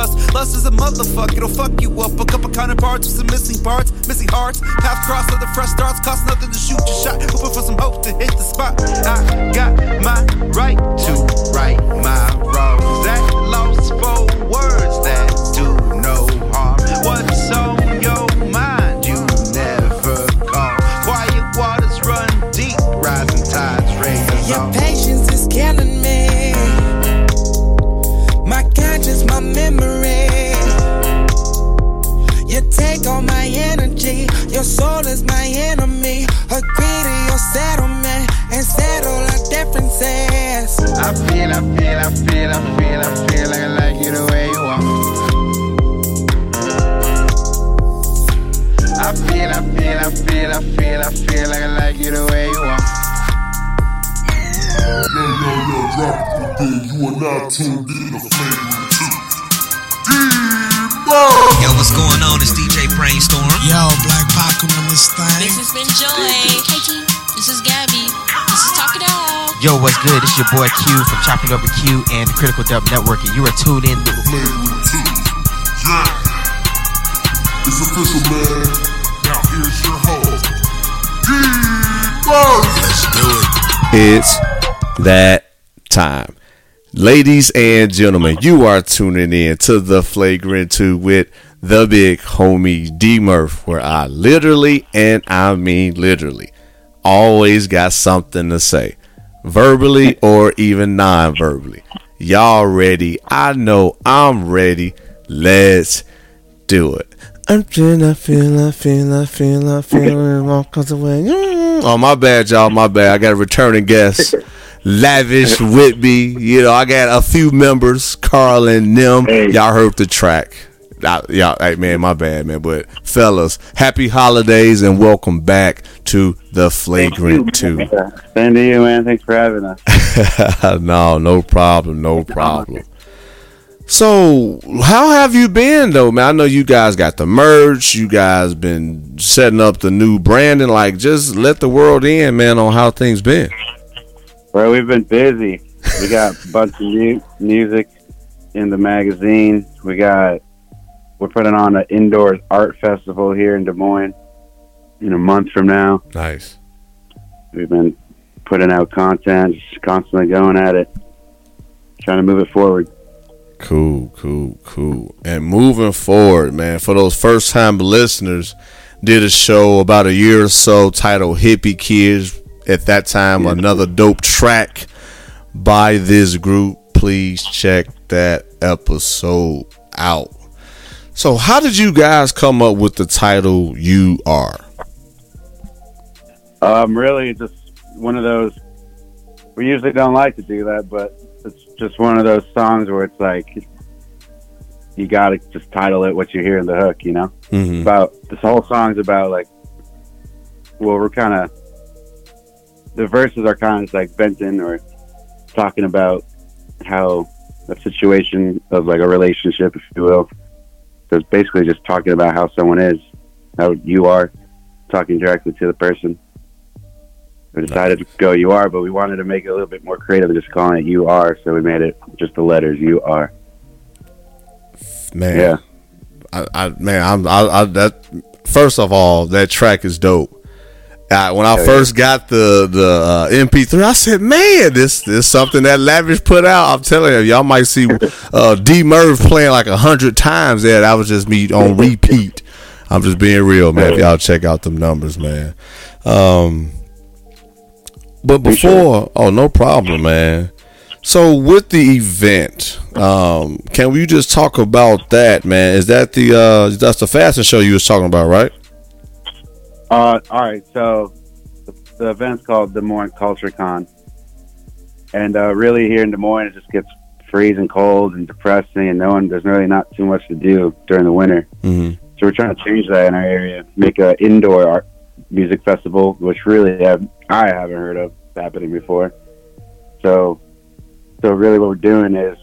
dust. Lust is a motherfucker, it'll fuck you up. A couple counterparts with some missing parts, missing hearts. Path crossed of the fresh starts, cost nothing to shoot your shot. Hoping for some hope to hit the spot. I got my right to right my wrongs. That lost for words that do settlement and settle our differences. I feel, I feel, I feel, I feel, I feel like I like you the way you are. I feel, I feel, I feel, I feel, I feel like I like you the way you are. Yo, yo, yo, drop it thing. You are now tuned in to Flavor 2. Yo, what's going on? It's DJ Brainstorm. Yo, Black Pac on this thing. This has been Joy. Hey G, this is Gabby. This is Talk It Out. Yo, what's good? It's your boy Q from Chopping Up with Q and the Critical Dub Network, and you are tuned in to Flavor 2. Yeah. It's official, man. Now here's your host, D-Buzz. Let's do it. It's that time. Ladies and gentlemen, you are tuning in to the Flagrant 2 with the big homie D Murph, where I literally, and I mean literally, always got something to say, verbally or even non verbally. Y'all ready? I know I'm ready. Let's do it. I'm feeling, I feel, I feel, I feel, I feel, walk away. Mm. Oh, my bad, y'all. My bad. I got a returning guest. Lavish Whitby. You know, I got a few members, Carl and them. Y'all heard the track. I, y'all, hey, man, my bad, man. But fellas, happy holidays and welcome back to the Flagrant 2. Same to you, man. Thanks for having us. no, no problem, no problem. So, how have you been though, man? I know you guys got the merch. You guys been setting up the new branding. Like, just let the world in, man, on how things been. Well, we've been busy. We got a bunch of new music in the magazine. We got we're putting on an indoor art festival here in Des Moines in a month from now. Nice. We've been putting out content, just constantly going at it, trying to move it forward. Cool, cool, cool. And moving forward, man, for those first time listeners, did a show about a year or so titled Hippie Kids. At that time, another dope track by this group. Please check that episode out. So, how did you guys come up with the title You Are? Um, really, just one of those. We usually don't like to do that, but it's just one of those songs where it's like you got to just title it what you hear in the hook. You know, Mhm. about this whole song's about like. Well, we're kind of the verses are kind of like venting or talking about how a situation of like a relationship, if you will. So it's basically just talking about how someone is, how you are, talking directly to the person. We decided to go you are, but we wanted to make it a little bit more creative than just calling it you are, so we made it just the letters you are. Man, Yeah. I, I man, I'm I, I that first of all, that track is dope. Uh, when I Hell first got the the uh, MP3, I said, "Man, this this something that Lavish put out." I'm telling you, y'all might see uh, D Murph playing like a hundred times. There, that was just me on repeat. I'm just being real, man. If y'all check out them numbers, man. Um, but before, oh, no problem, man. So with the event, um, can we just talk about that, man? Is that the uh, that's the fashion show you was talking about, right? Uh, all right, so the event's called Des Moines Culture Con, and uh, really here in Des Moines it just gets freezing cold and depressing, and no one there's really not too much to do during the winter. Mhm. So we're trying to change that in our area, make an indoor art music festival, which really have, I haven't heard of happening before. So, so really what we're doing is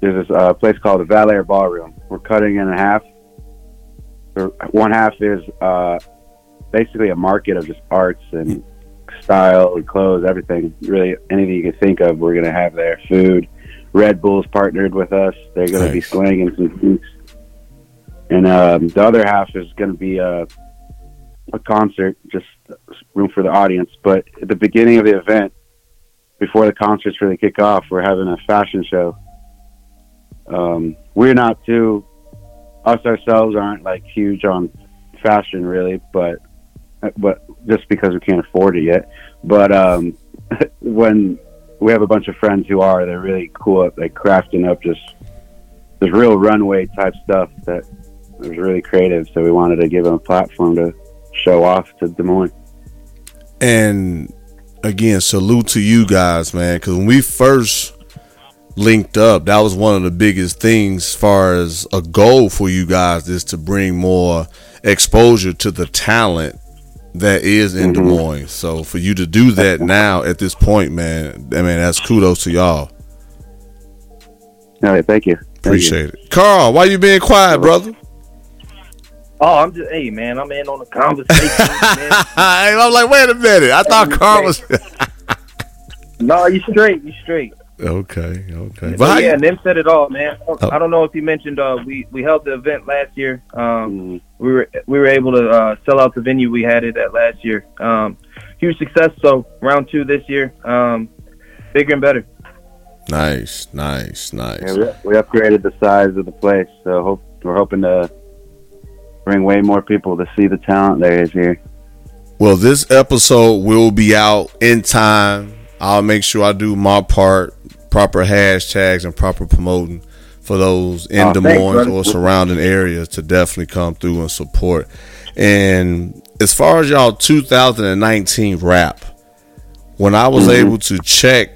there's this uh, place called the Val-Air Ballroom. We're cutting it in half. One half is uh, basically a market of just arts and style and clothes, everything. Really, anything you can think of, we're gonna have there. Food. Red Bull's partnered with us. They're gonna be Nice. slinging some drinks. And um, the other half is gonna be uh, a concert, just room for the audience. But at the beginning of the event, before the concerts really kick off, we're having a fashion show. Um, we're not too, us ourselves aren't like huge on fashion really, but but just because we can't afford it yet. But um, when we have a bunch of friends who are, they're really cool at like crafting up just this real runway type stuff that was really creative. So we wanted to give them a platform to show off to Des Moines. And again, salute to you guys, man. Because when we first linked up, that was one of the biggest things as far as a goal for you guys is to bring more exposure to the talent that is in Des mm-hmm. Moines. So for you to do that now at this point, man, I mean that's kudos to y'all. All right, thank you. Thank you. Appreciate it. Carl, why you being quiet, brother? Oh, I'm just hey man, I'm in on the conversation, man. I'm like, wait a minute. I thought Carl was No, you straight, you straight. Okay, okay. But But yeah, you- Nim said it all, man. Oh. I don't know if you mentioned uh, we we held the event last year. Um, Mm-hmm. we were we were able to uh, sell out the venue we had it at last year. Um, huge success. So round two this year, um, bigger and better. Nice, nice, nice. Yeah, we, we upgraded the size of the place, so hope, we're hoping to bring way more people to see the talent there is here. Well, this episode will be out in time. I'll make sure I do my part, proper hashtags and proper promoting for those in Oh, Des Moines or surrounding areas to definitely come through and support. And as far as y'all 2019 rap, when I was Mm-hmm. able to check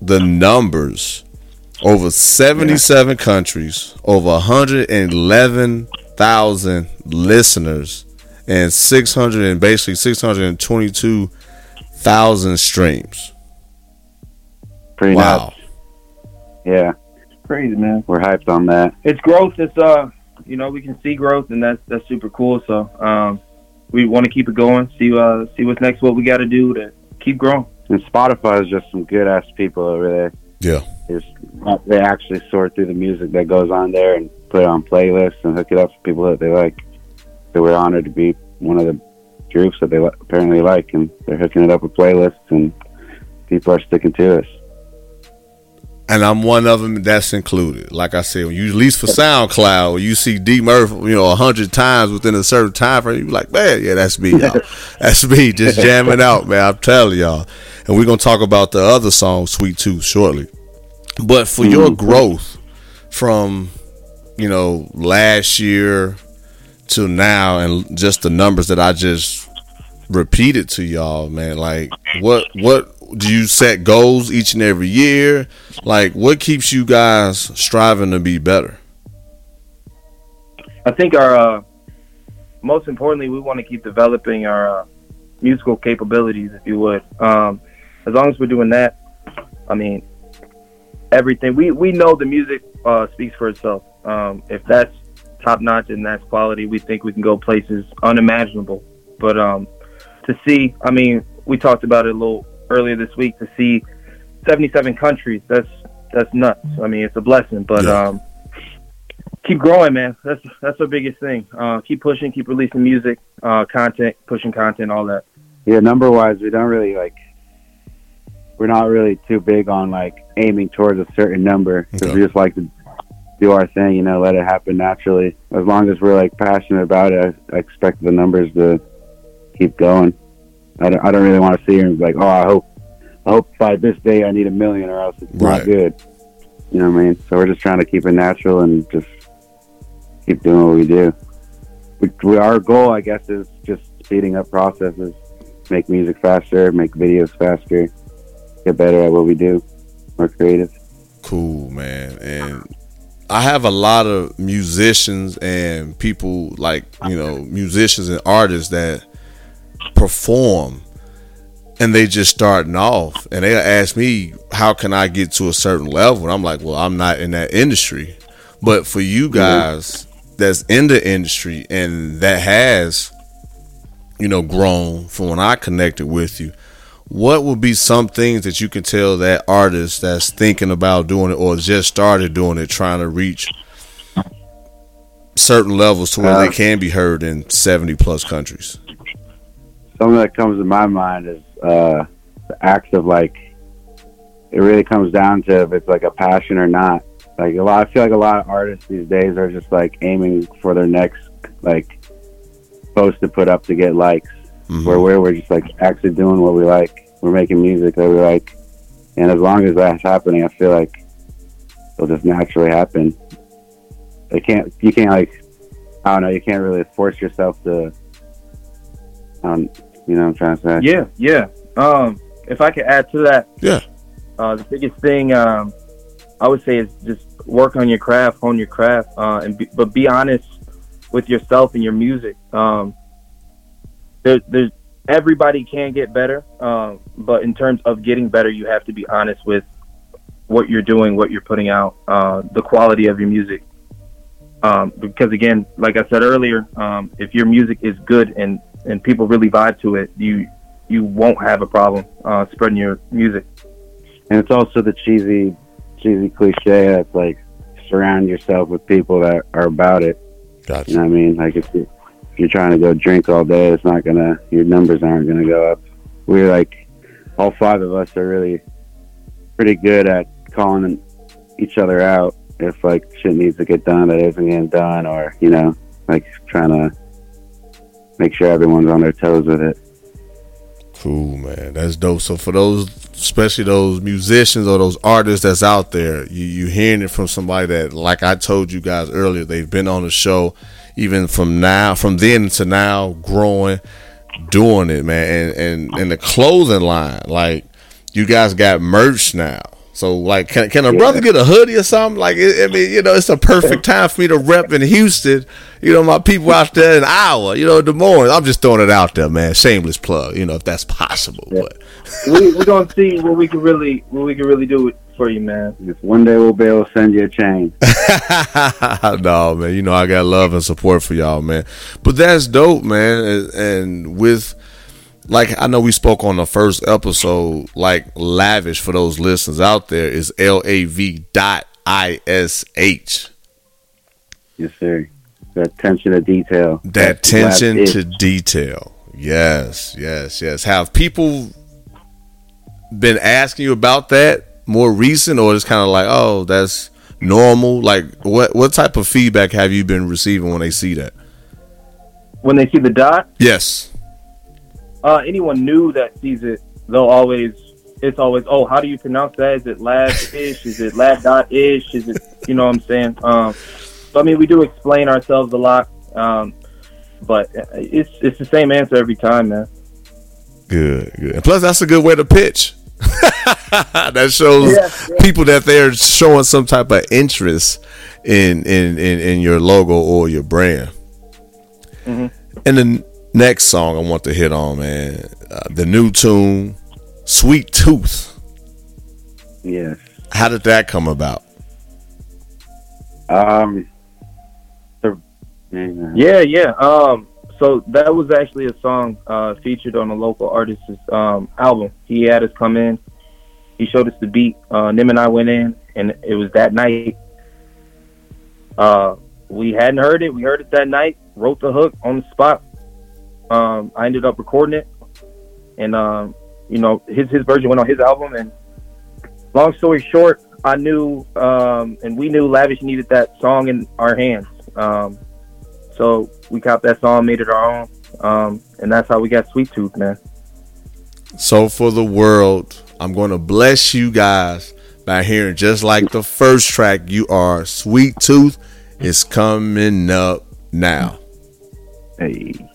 the numbers, over 77 countries, over 111,000 listeners, and 600 and basically 622,000 streams. Pretty Wow. Yeah, Crazy man. we're hyped on that. It's growth. It's uh, you know, we can see growth, and that's that's super cool. So um, we want to keep it going. See uh, see what's next. What we got to do to keep growing. And Spotify is just some good ass people over there. Yeah. It's, they actually sort through the music that goes on there and put it on playlists and hook it up for people that they like. So we're honored to be one of the groups that they apparently like, and they're hooking it up with playlists, and people are sticking to us. And I'm one of them that's included. Like I said, when you at least for SoundCloud, you see D Murph, you know, a hundred times within a certain time frame, you like, man, yeah, that's me, y'all. that's me, just jamming out, man. I'm telling y'all. And we're gonna talk about the other song, Sweet Tooth, shortly. But for your mm-hmm. growth from, you know, last year to now, and just the numbers that I just repeated to y'all, man. Like, what what do you set goals each and every year? Like, what keeps you guys striving to be better? I think our uh, most importantly, we want to keep developing our uh, musical capabilities, if you would. Um, as long as we're doing that, I mean, everything we we know the music uh, speaks for itself. Um, if that's top notch and that's quality, we think we can go places unimaginable. But um, to see, I mean, we talked about it a little earlier this week. To see 77 countries, that's that's nuts. I mean, it's a blessing. But Yeah. um, keep growing, man. That's that's our biggest thing. Uh, keep pushing, keep releasing music, uh, content, pushing content, all that. Yeah, number wise, we don't really like. We're not really too big on like aiming towards a certain number because Okay. we just like to do our thing, you know, let it happen naturally. As long as we're like passionate about it, I, I expect the numbers to keep going. I don't, I don't really want to see here and be like, oh, I hope, I hope by this day I need a million or else it's Right. not good. You know what I mean? So we're just trying to keep it natural and just keep doing what we do. We, we, our goal, I guess, is just speeding up processes make music faster, make videos faster, get better at what we do, more creative. Cool, man. And I have a lot of musicians and people like, you know, musicians and artists that perform and they just starting off and they ask me how can I get to a certain level? And I'm like, well, I'm not in that industry. But for you guys that's in the industry and that has you know grown from when I connected with you, what would be some things that you can tell that artist that's thinking about doing it or just started doing it trying to reach certain levels to where Uh, they can be heard in 70 plus countries Something that comes to my mind is uh, the act of like, it really comes down to if it's like a passion or not. Like a lot, I feel like a lot of artists these days are just like aiming for their next like post to put up to get likes. Where we're, we're just like actually doing what we like. We're making music that we like, and as long as that's happening, I feel like it'll just naturally happen. It can't. You can't like. I don't know. You can't really force yourself to. Um, you know what I'm trying to say? Yeah, yeah. Um, if I could add to that, yeah. Uh, the biggest thing um, I would say is just work on your craft, hone your craft, uh, and be, but be honest with yourself and your music. Um, there, there's everybody can get better, um, but in terms of getting better, you have to be honest with what you're doing, what you're putting out, uh, the quality of your music. Um, because again, like I said earlier, um, if your music is good and and people really vibe to it, you you won't have a problem uh, spreading your music. And it's also the cheesy, cheesy cliche that's like surround yourself with people that are about it. Gotcha. You know what I mean? Like if, you, if you're trying to go drink all day, it's not gonna. Your numbers aren't gonna go up. We're like, all five of us are really pretty good at calling each other out if like shit needs to get done that isn't getting done, or you know, like trying to make sure everyone's on their toes with it. Cool, man. That's dope. So for those, especially those musicians or those artists that's out there, you you hearing it from somebody that, like I told you guys earlier, they've been on the show, even from now, from then to now, growing, doing it, man. And and and the clothing line, like you guys got merch now. So like, can can a brother get a hoodie or something? Like, it, I mean, you know, it's a perfect time for me to rep in Houston. You know, my people out there in Iowa. You know, Des Moines. I'm just throwing it out there, man. Shameless plug. You know, if that's possible. But we, we're gonna see what we can really what we can really do for you, man. Just one day we'll be able to send you a chain. no, man. You know I got love and support for y'all, man. But that's dope, man. And, and with like I know we spoke on the first episode, like lavish for those listeners out there is L A V dot I S H. Yes, sir. That attention to detail. That the attention to detail. Yes, yes, yes. Have people been asking you about that more recent, or it's kind of like, oh, that's normal? Like, what what type of feedback have you been receiving when they see that? When they see the dot, Yes. Uh, anyone new that sees it, they'll always it's always oh how do you pronounce that? Is it lad ish? Is it lad dot ish? Is it you know what I'm saying? Um, so I mean we do explain ourselves a lot, um, but it's it's the same answer every time, man. Good, good. And plus, that's a good way to pitch. that shows Yeah, yeah. people that they're showing some type of interest in in in, in your logo or your brand. Mhm. And the n- next song I want to hit on, man, uh, the new tune, "Sweet Tooth." Yes. How did that come about? Um. the- yeah. Yeah, yeah. Um, so that was actually a song uh, featured on a local artist's um, album. He had us come in. He showed us the beat. Uh, Nim and I went in, and it was that night. Uh, we hadn't heard it. We heard it that night. Wrote the hook on the spot. Um, I ended up recording it, and um, you know his his version went on his album. And long story short, I knew, um, and we knew Lavish needed that song in our hands. Um, so we copped that song, made it our own, um, and that's how we got Sweet Tooth, man. So for the world, I'm going to bless you guys by hearing just like the first track. You are "Sweet Tooth" is coming up now. Hey.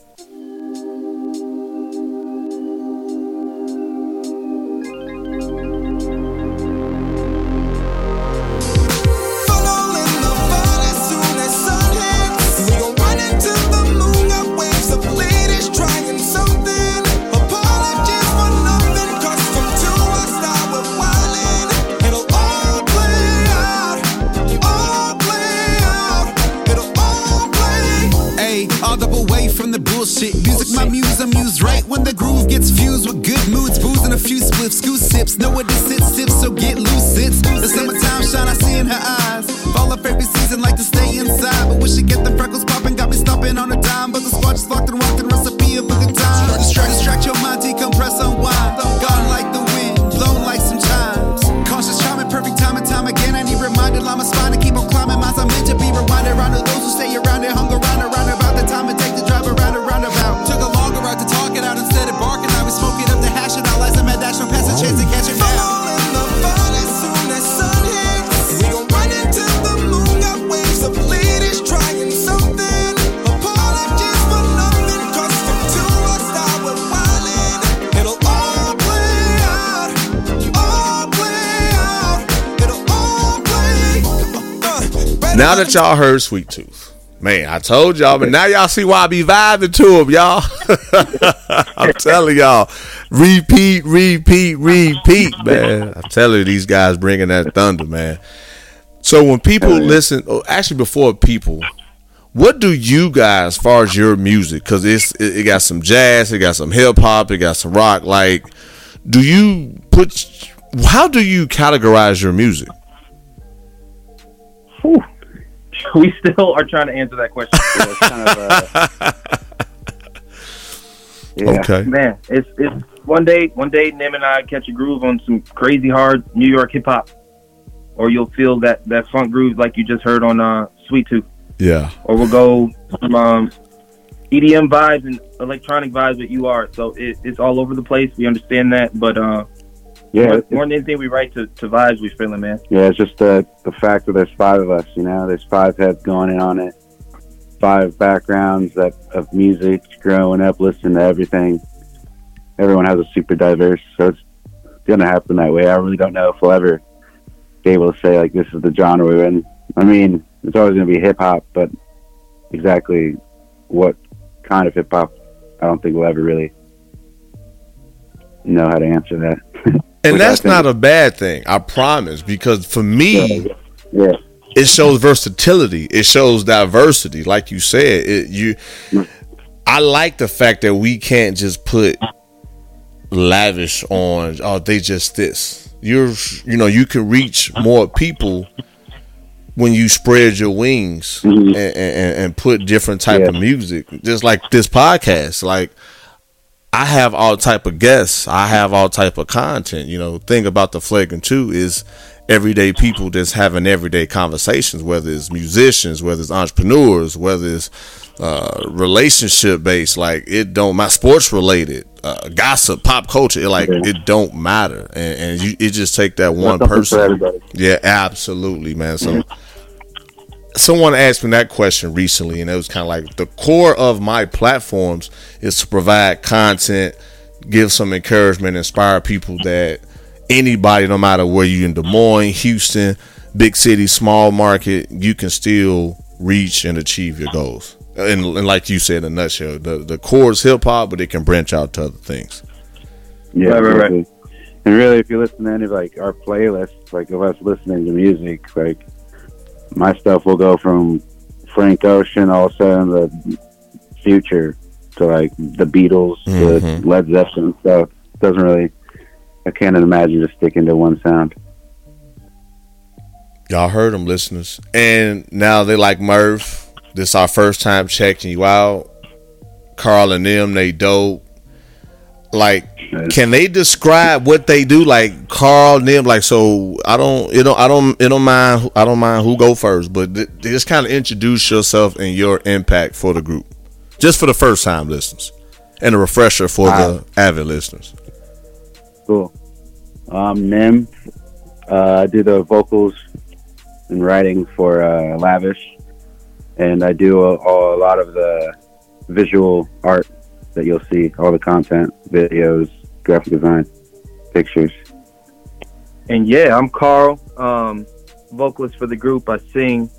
away from the bullshit. Music, my muse, I'm used right when the groove gets fused with good moods, booze, and a few spliffs. Goose sips, know what to sit, sips, so get loose. It's the summertime shine I see in her eyes. Fall off every season, like to stay inside. But when she get the freckles popping, got me stopping on a dime. But the squad is locked and rocked, and recipe of a good time. Distract, distract your mind, decompress, unwind. Now that y'all heard Sweet Tooth, man, I told y'all, but now y'all see why I be vibing to him, y'all. I'm telling y'all, repeat, repeat, repeat, man. I'm telling you, these guys bringing that thunder, man. So when people listen, oh, actually before people, what do you guys, as far as your music, because it's it, it got some jazz, it got some hip hop, it got some rock. Like, do you put? How do you categorize your music? Whew. We still are trying to answer that question. It's kind of, uh, yeah. Okay. Man, it's it's one day one day Nim and I catch a groove on some crazy hard New York hip hop. Or you'll feel that, that funk groove like you just heard on uh, Sweet Tooth. Yeah. Or we'll go some um, EDM vibes and electronic vibes with are, So it, it's all over the place. We understand that, but uh, Yeah, more, than anything, we write to, to vibes we feeling, man. Yeah, it's just the the fact that there's five of us. You know, there's five heads going in on it, five backgrounds that of music, growing up, listening to everything. Everyone has a super diverse, so it's gonna happen that way. I really don't know if we'll ever be able to say like this is the genre we're in. I mean, it's always gonna be hip hop, but exactly what kind of hip hop, I don't think we'll ever really know how to answer that. And that's not a bad thing, I promise, because for me, yeah. it shows versatility. It shows diversity, like you said. It, you, I like the fact that we can't just put lavish on. Oh, they just this. You're, you know, you can reach more people when you spread your wings and, and, and put different type of music. Just like this podcast, like. I have all type of guests. I have all type of content. You know, thing about the flagrant two is everyday people that's having everyday conversations, whether it's musicians, whether it's entrepreneurs, whether it's uh, relationship based, like it don't my sports related, uh, gossip, pop culture, it like it don't matter, and, and you it just take that one person. Yeah, absolutely, man. So someone asked me that question recently, and it was kind of like the core of my platforms is to provide content, give some encouragement, inspire people that anybody, no matter where you in Des Moines, Houston, big city, small market, you can still reach and achieve your goals. And, and like you said in a nutshell, the the core is hip hop, but it can branch out to other things. Yeah, Right, right, right. And really, if you listen to any of like our playlists, like of us listening to music, like my stuff will go from Frank Ocean, all of a sudden the future to like the Beatles Mhm. to Led Zeppelin stuff. Doesn't really, I can't imagine just sticking to one sound. Y'all heard them, listeners. And now they like Murph. This our first time checking you out. Carl and them, they dope. Like, can they describe what they do? Like Carl and them, like so. I don't, you know, I don't, it don't mind. I don't mind who go first, but th- just kind of introduce yourself and your impact for the group, just for the first time listeners, and a refresher for the avid listeners. Cool. Um, Nim, uh, I do the vocals and writing for uh, Lavish, and I do a, a lot of the visual art that you'll see, all the content, videos, graphic design, pictures. And yeah, I'm Carl, um, vocalist for the group. I sing,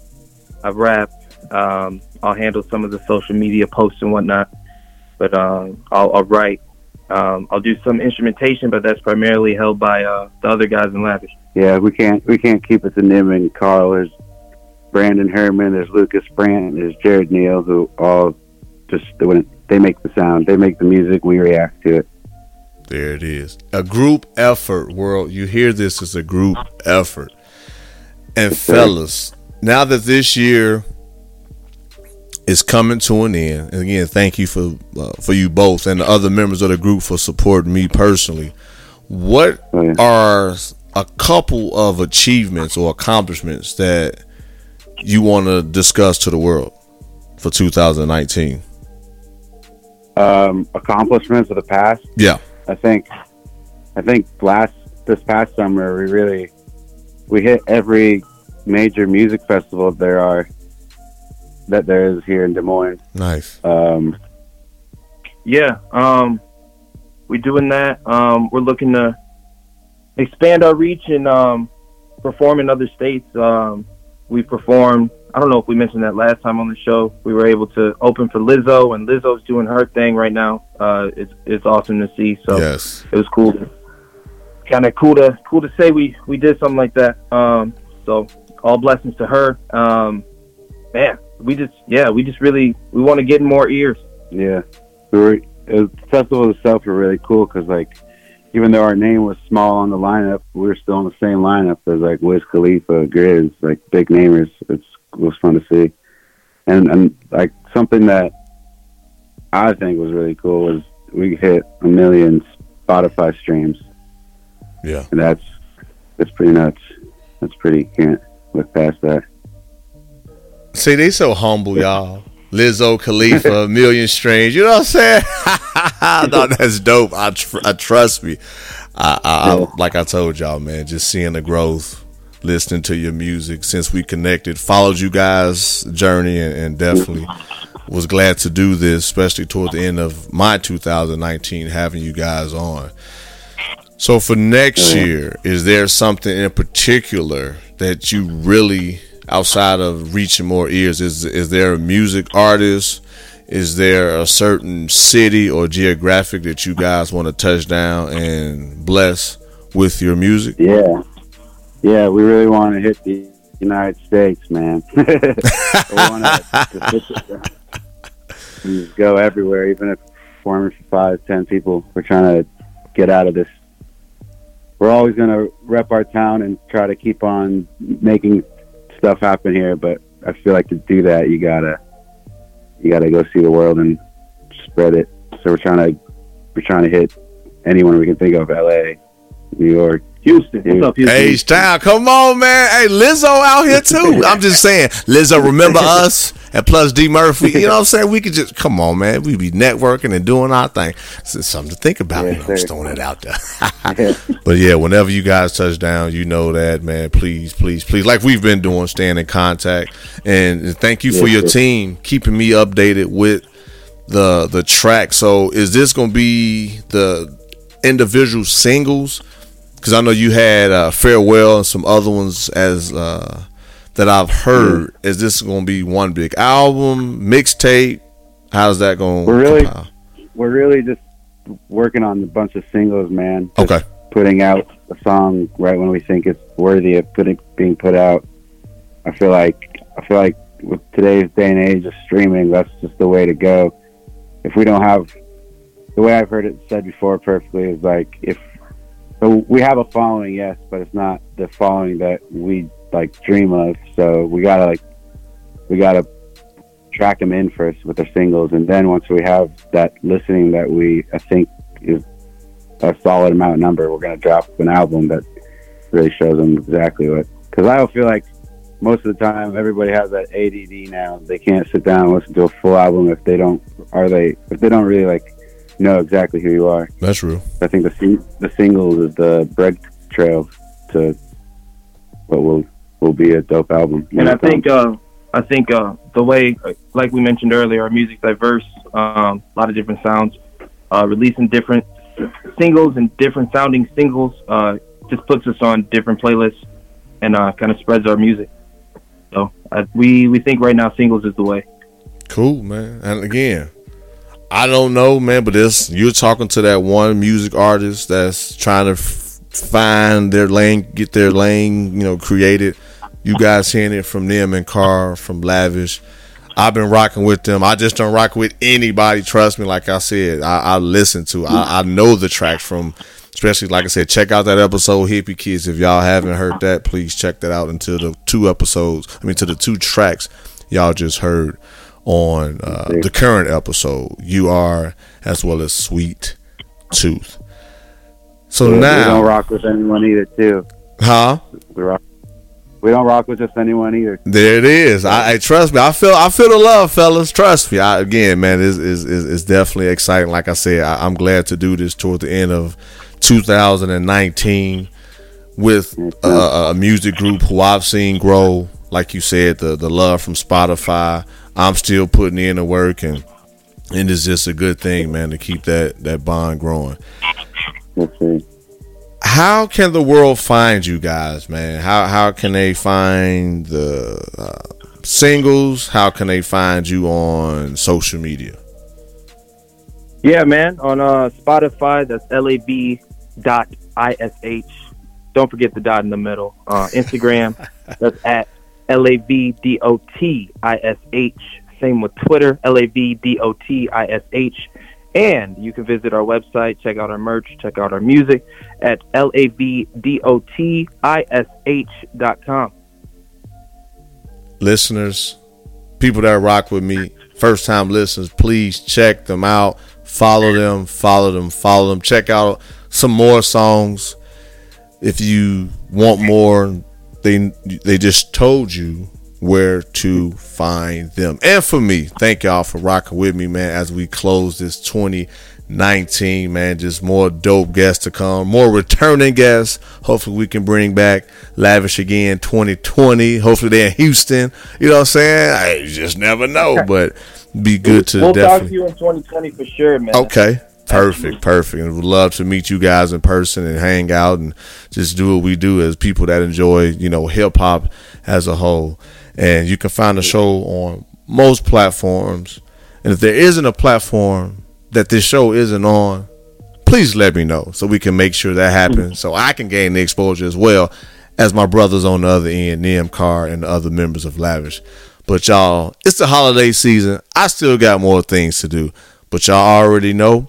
I rap. Um, I'll handle some of the social media posts and whatnot. But um, I'll, I'll write. Um, I'll do some instrumentation, but that's primarily held by uh, the other guys in Lavish. Yeah, we can't we can't keep it to Nim and Carl. There's Brandon Herman, there's Lucas Brandt, there's Jared Neal, who all just when they make the sound, they make the music, we react to it. There it is. A group effort, world. You hear this as a group effort. And fellas, now that this year is coming to an end, and again, thank you for uh, for you both and the other members of the group for supporting me personally. What are a couple of achievements or accomplishments that you want to discuss to the world for 2019? Um, accomplishments of the past. Yeah. I think, I think last this past summer we really we hit every major music festival there are that there is here in Des Moines. Nice. Um, Yeah, um, we're doing that. Um, we're looking to expand our reach and um, perform in other states. Um, we performed. I don't know if we mentioned that last time on the show. We were able to open for Lizzo, and Lizzo's doing her thing right now. Uh, it's it's awesome to see. So Yes. it was cool. Kind of cool to cool to say we we did something like that. Um, so all blessings to her. Um, man, we just yeah, we just really we want to get in more ears. Yeah, we were. It, the festival itself were really cool because like, even though our name was small on the lineup, we were still in the same lineup as like Wiz Khalifa, GRiZ, like big namers. It's it was fun to see, and and like something that I think was really cool was we hit a million Spotify streams, Yeah. and that's that's pretty nuts. That's pretty. Can't look past that. See, they so humble, y'all. Lizzo, Khalifa, a million strange. You know what I'm saying? no, that's dope. I, tr- I trust me. I, I, I like I told y'all, man. Just seeing the growth, listening to your music since we connected, followed you guys' journey, and, and definitely was glad to do this, especially toward the end of my 2019, having you guys on. So for next year, is there something in particular that you really, outside of reaching more ears, is is there a music artist? Is there a certain city or geographic that you guys want to touch down and bless with your music? Yeah, yeah, we really want to hit the United States, man. we want to go everywhere, even if for five, ten people. We're trying to get out of this. We're always going to rep our town and try to keep on making stuff happen here. But I feel like to do that, you gotta you gotta go see the world and spread it. So we're trying to we're trying to hit anyone we can think of: L.A., New York, Houston. What's mm. up, Houston? H Town, come on, man. Hey, Lizzo out here too. I'm just saying, Lizzo, remember us? And plus D Murphy, you know what I'm saying? We could just come on, man. We be networking and doing our thing. So it's something to think about. Yes, you know, I'm just throwing it out there. but yeah, whenever you guys touch down, you know that, man. Please, please, please, like we've been doing, staying in contact. And thank you for Yes, your sir. team keeping me updated with the the track. So is this gonna be the individual singles? Because I know you had uh, farewell and some other ones as uh, that I've heard. Is this gonna be one big album mixtape? How's that going? We're really we're really just working on a bunch of singles, man. Just Okay. Putting out a song right when we think it's worthy of putting being put out. I feel like I feel like with today's day and age of streaming, that's just the way to go. If we don't have the way I've heard it said before perfectly is like if so we have a following, yes, but it's not the following that we like dream of. So we gotta like we gotta track them in first with their singles, and then once we have that listening that we I think is a solid amount number, we're gonna drop an album that really shows them exactly what. Because I don't feel like most of the time everybody has that ADD now. They can't sit down and listen to a full album if they don't are they if they don't really like know exactly who you are. That's true. I think the sing- the singles is the bread trail to what will will be a dope album. And I think uh, I think uh, the way, like we mentioned earlier, our music's diverse. Um, a lot of different sounds. Uh, releasing different singles and different sounding singles uh, just puts us on different playlists and uh, kind of spreads our music. So uh, we we think right now singles is the way. Cool, man. And again, I don't know, man, but this you're talking to that one music artist that's trying to f- find their lane, get their lane, you know, created. You guys hearing it from them and Carr from Lavish. I've been rocking with them. I just don't rock with anybody. Trust me, like I said, I, I listen to. I, I know the tracks from, especially like I said. Check out that episode, Hippie Kids. If y'all haven't heard that, please check that out. Into the two episodes, I mean, to the two tracks y'all just heard on uh, the current episode. You are as well as Sweet Tooth. So now, we don't rock with anyone either, too. huh? We rock. We don't rock with just anyone either. There it is. I, I trust me. I feel I feel the love, fellas. Trust me. I, again, man, is is is definitely exciting. Like I said, I, I'm glad to do this toward the end of 2019 with a, a music group who I've seen grow. Like you said, the the love from Spotify. I'm still putting in the work, and and it's just a good thing, man, to keep that that bond growing. Let's how can the world find you guys, man? How how can they find the uh, singles? How can they find you on social media? Yeah, man. On uh, Spotify, that's lav dot ish. Don't forget the dot in the middle. Uh, Instagram, that's at lavdotish. Same with Twitter, lavdotish. And you can visit our website, check out our merch, check out our music at lavdotish.com. Listeners, people that rock with me, first time listeners, please check them out. Follow them, follow them, follow them. Check out some more songs. If you want more, they they just told you where to find them. And for me, thank y'all for rocking with me, man, as we close this 2019, man. Just more dope guests to come, more returning guests. Hopefully, we can bring back Lavish again 2020. Hopefully, they're in Houston. You know what I'm saying? I just never know, but be good to we'll definitely. talk to you in 2020 for sure, man. Okay. Perfect, perfect. And would love to meet you guys in person and hang out and just do what we do as people that enjoy, you know, hip hop as a whole. And you can find the show on most platforms. And if there isn't a platform that this show isn't on, please let me know so we can make sure that happens mm. so I can gain the exposure as well as my brothers on the other end, Nim Carr and the other members of Lavish. But y'all, it's the holiday season. I still got more things to do. But y'all already know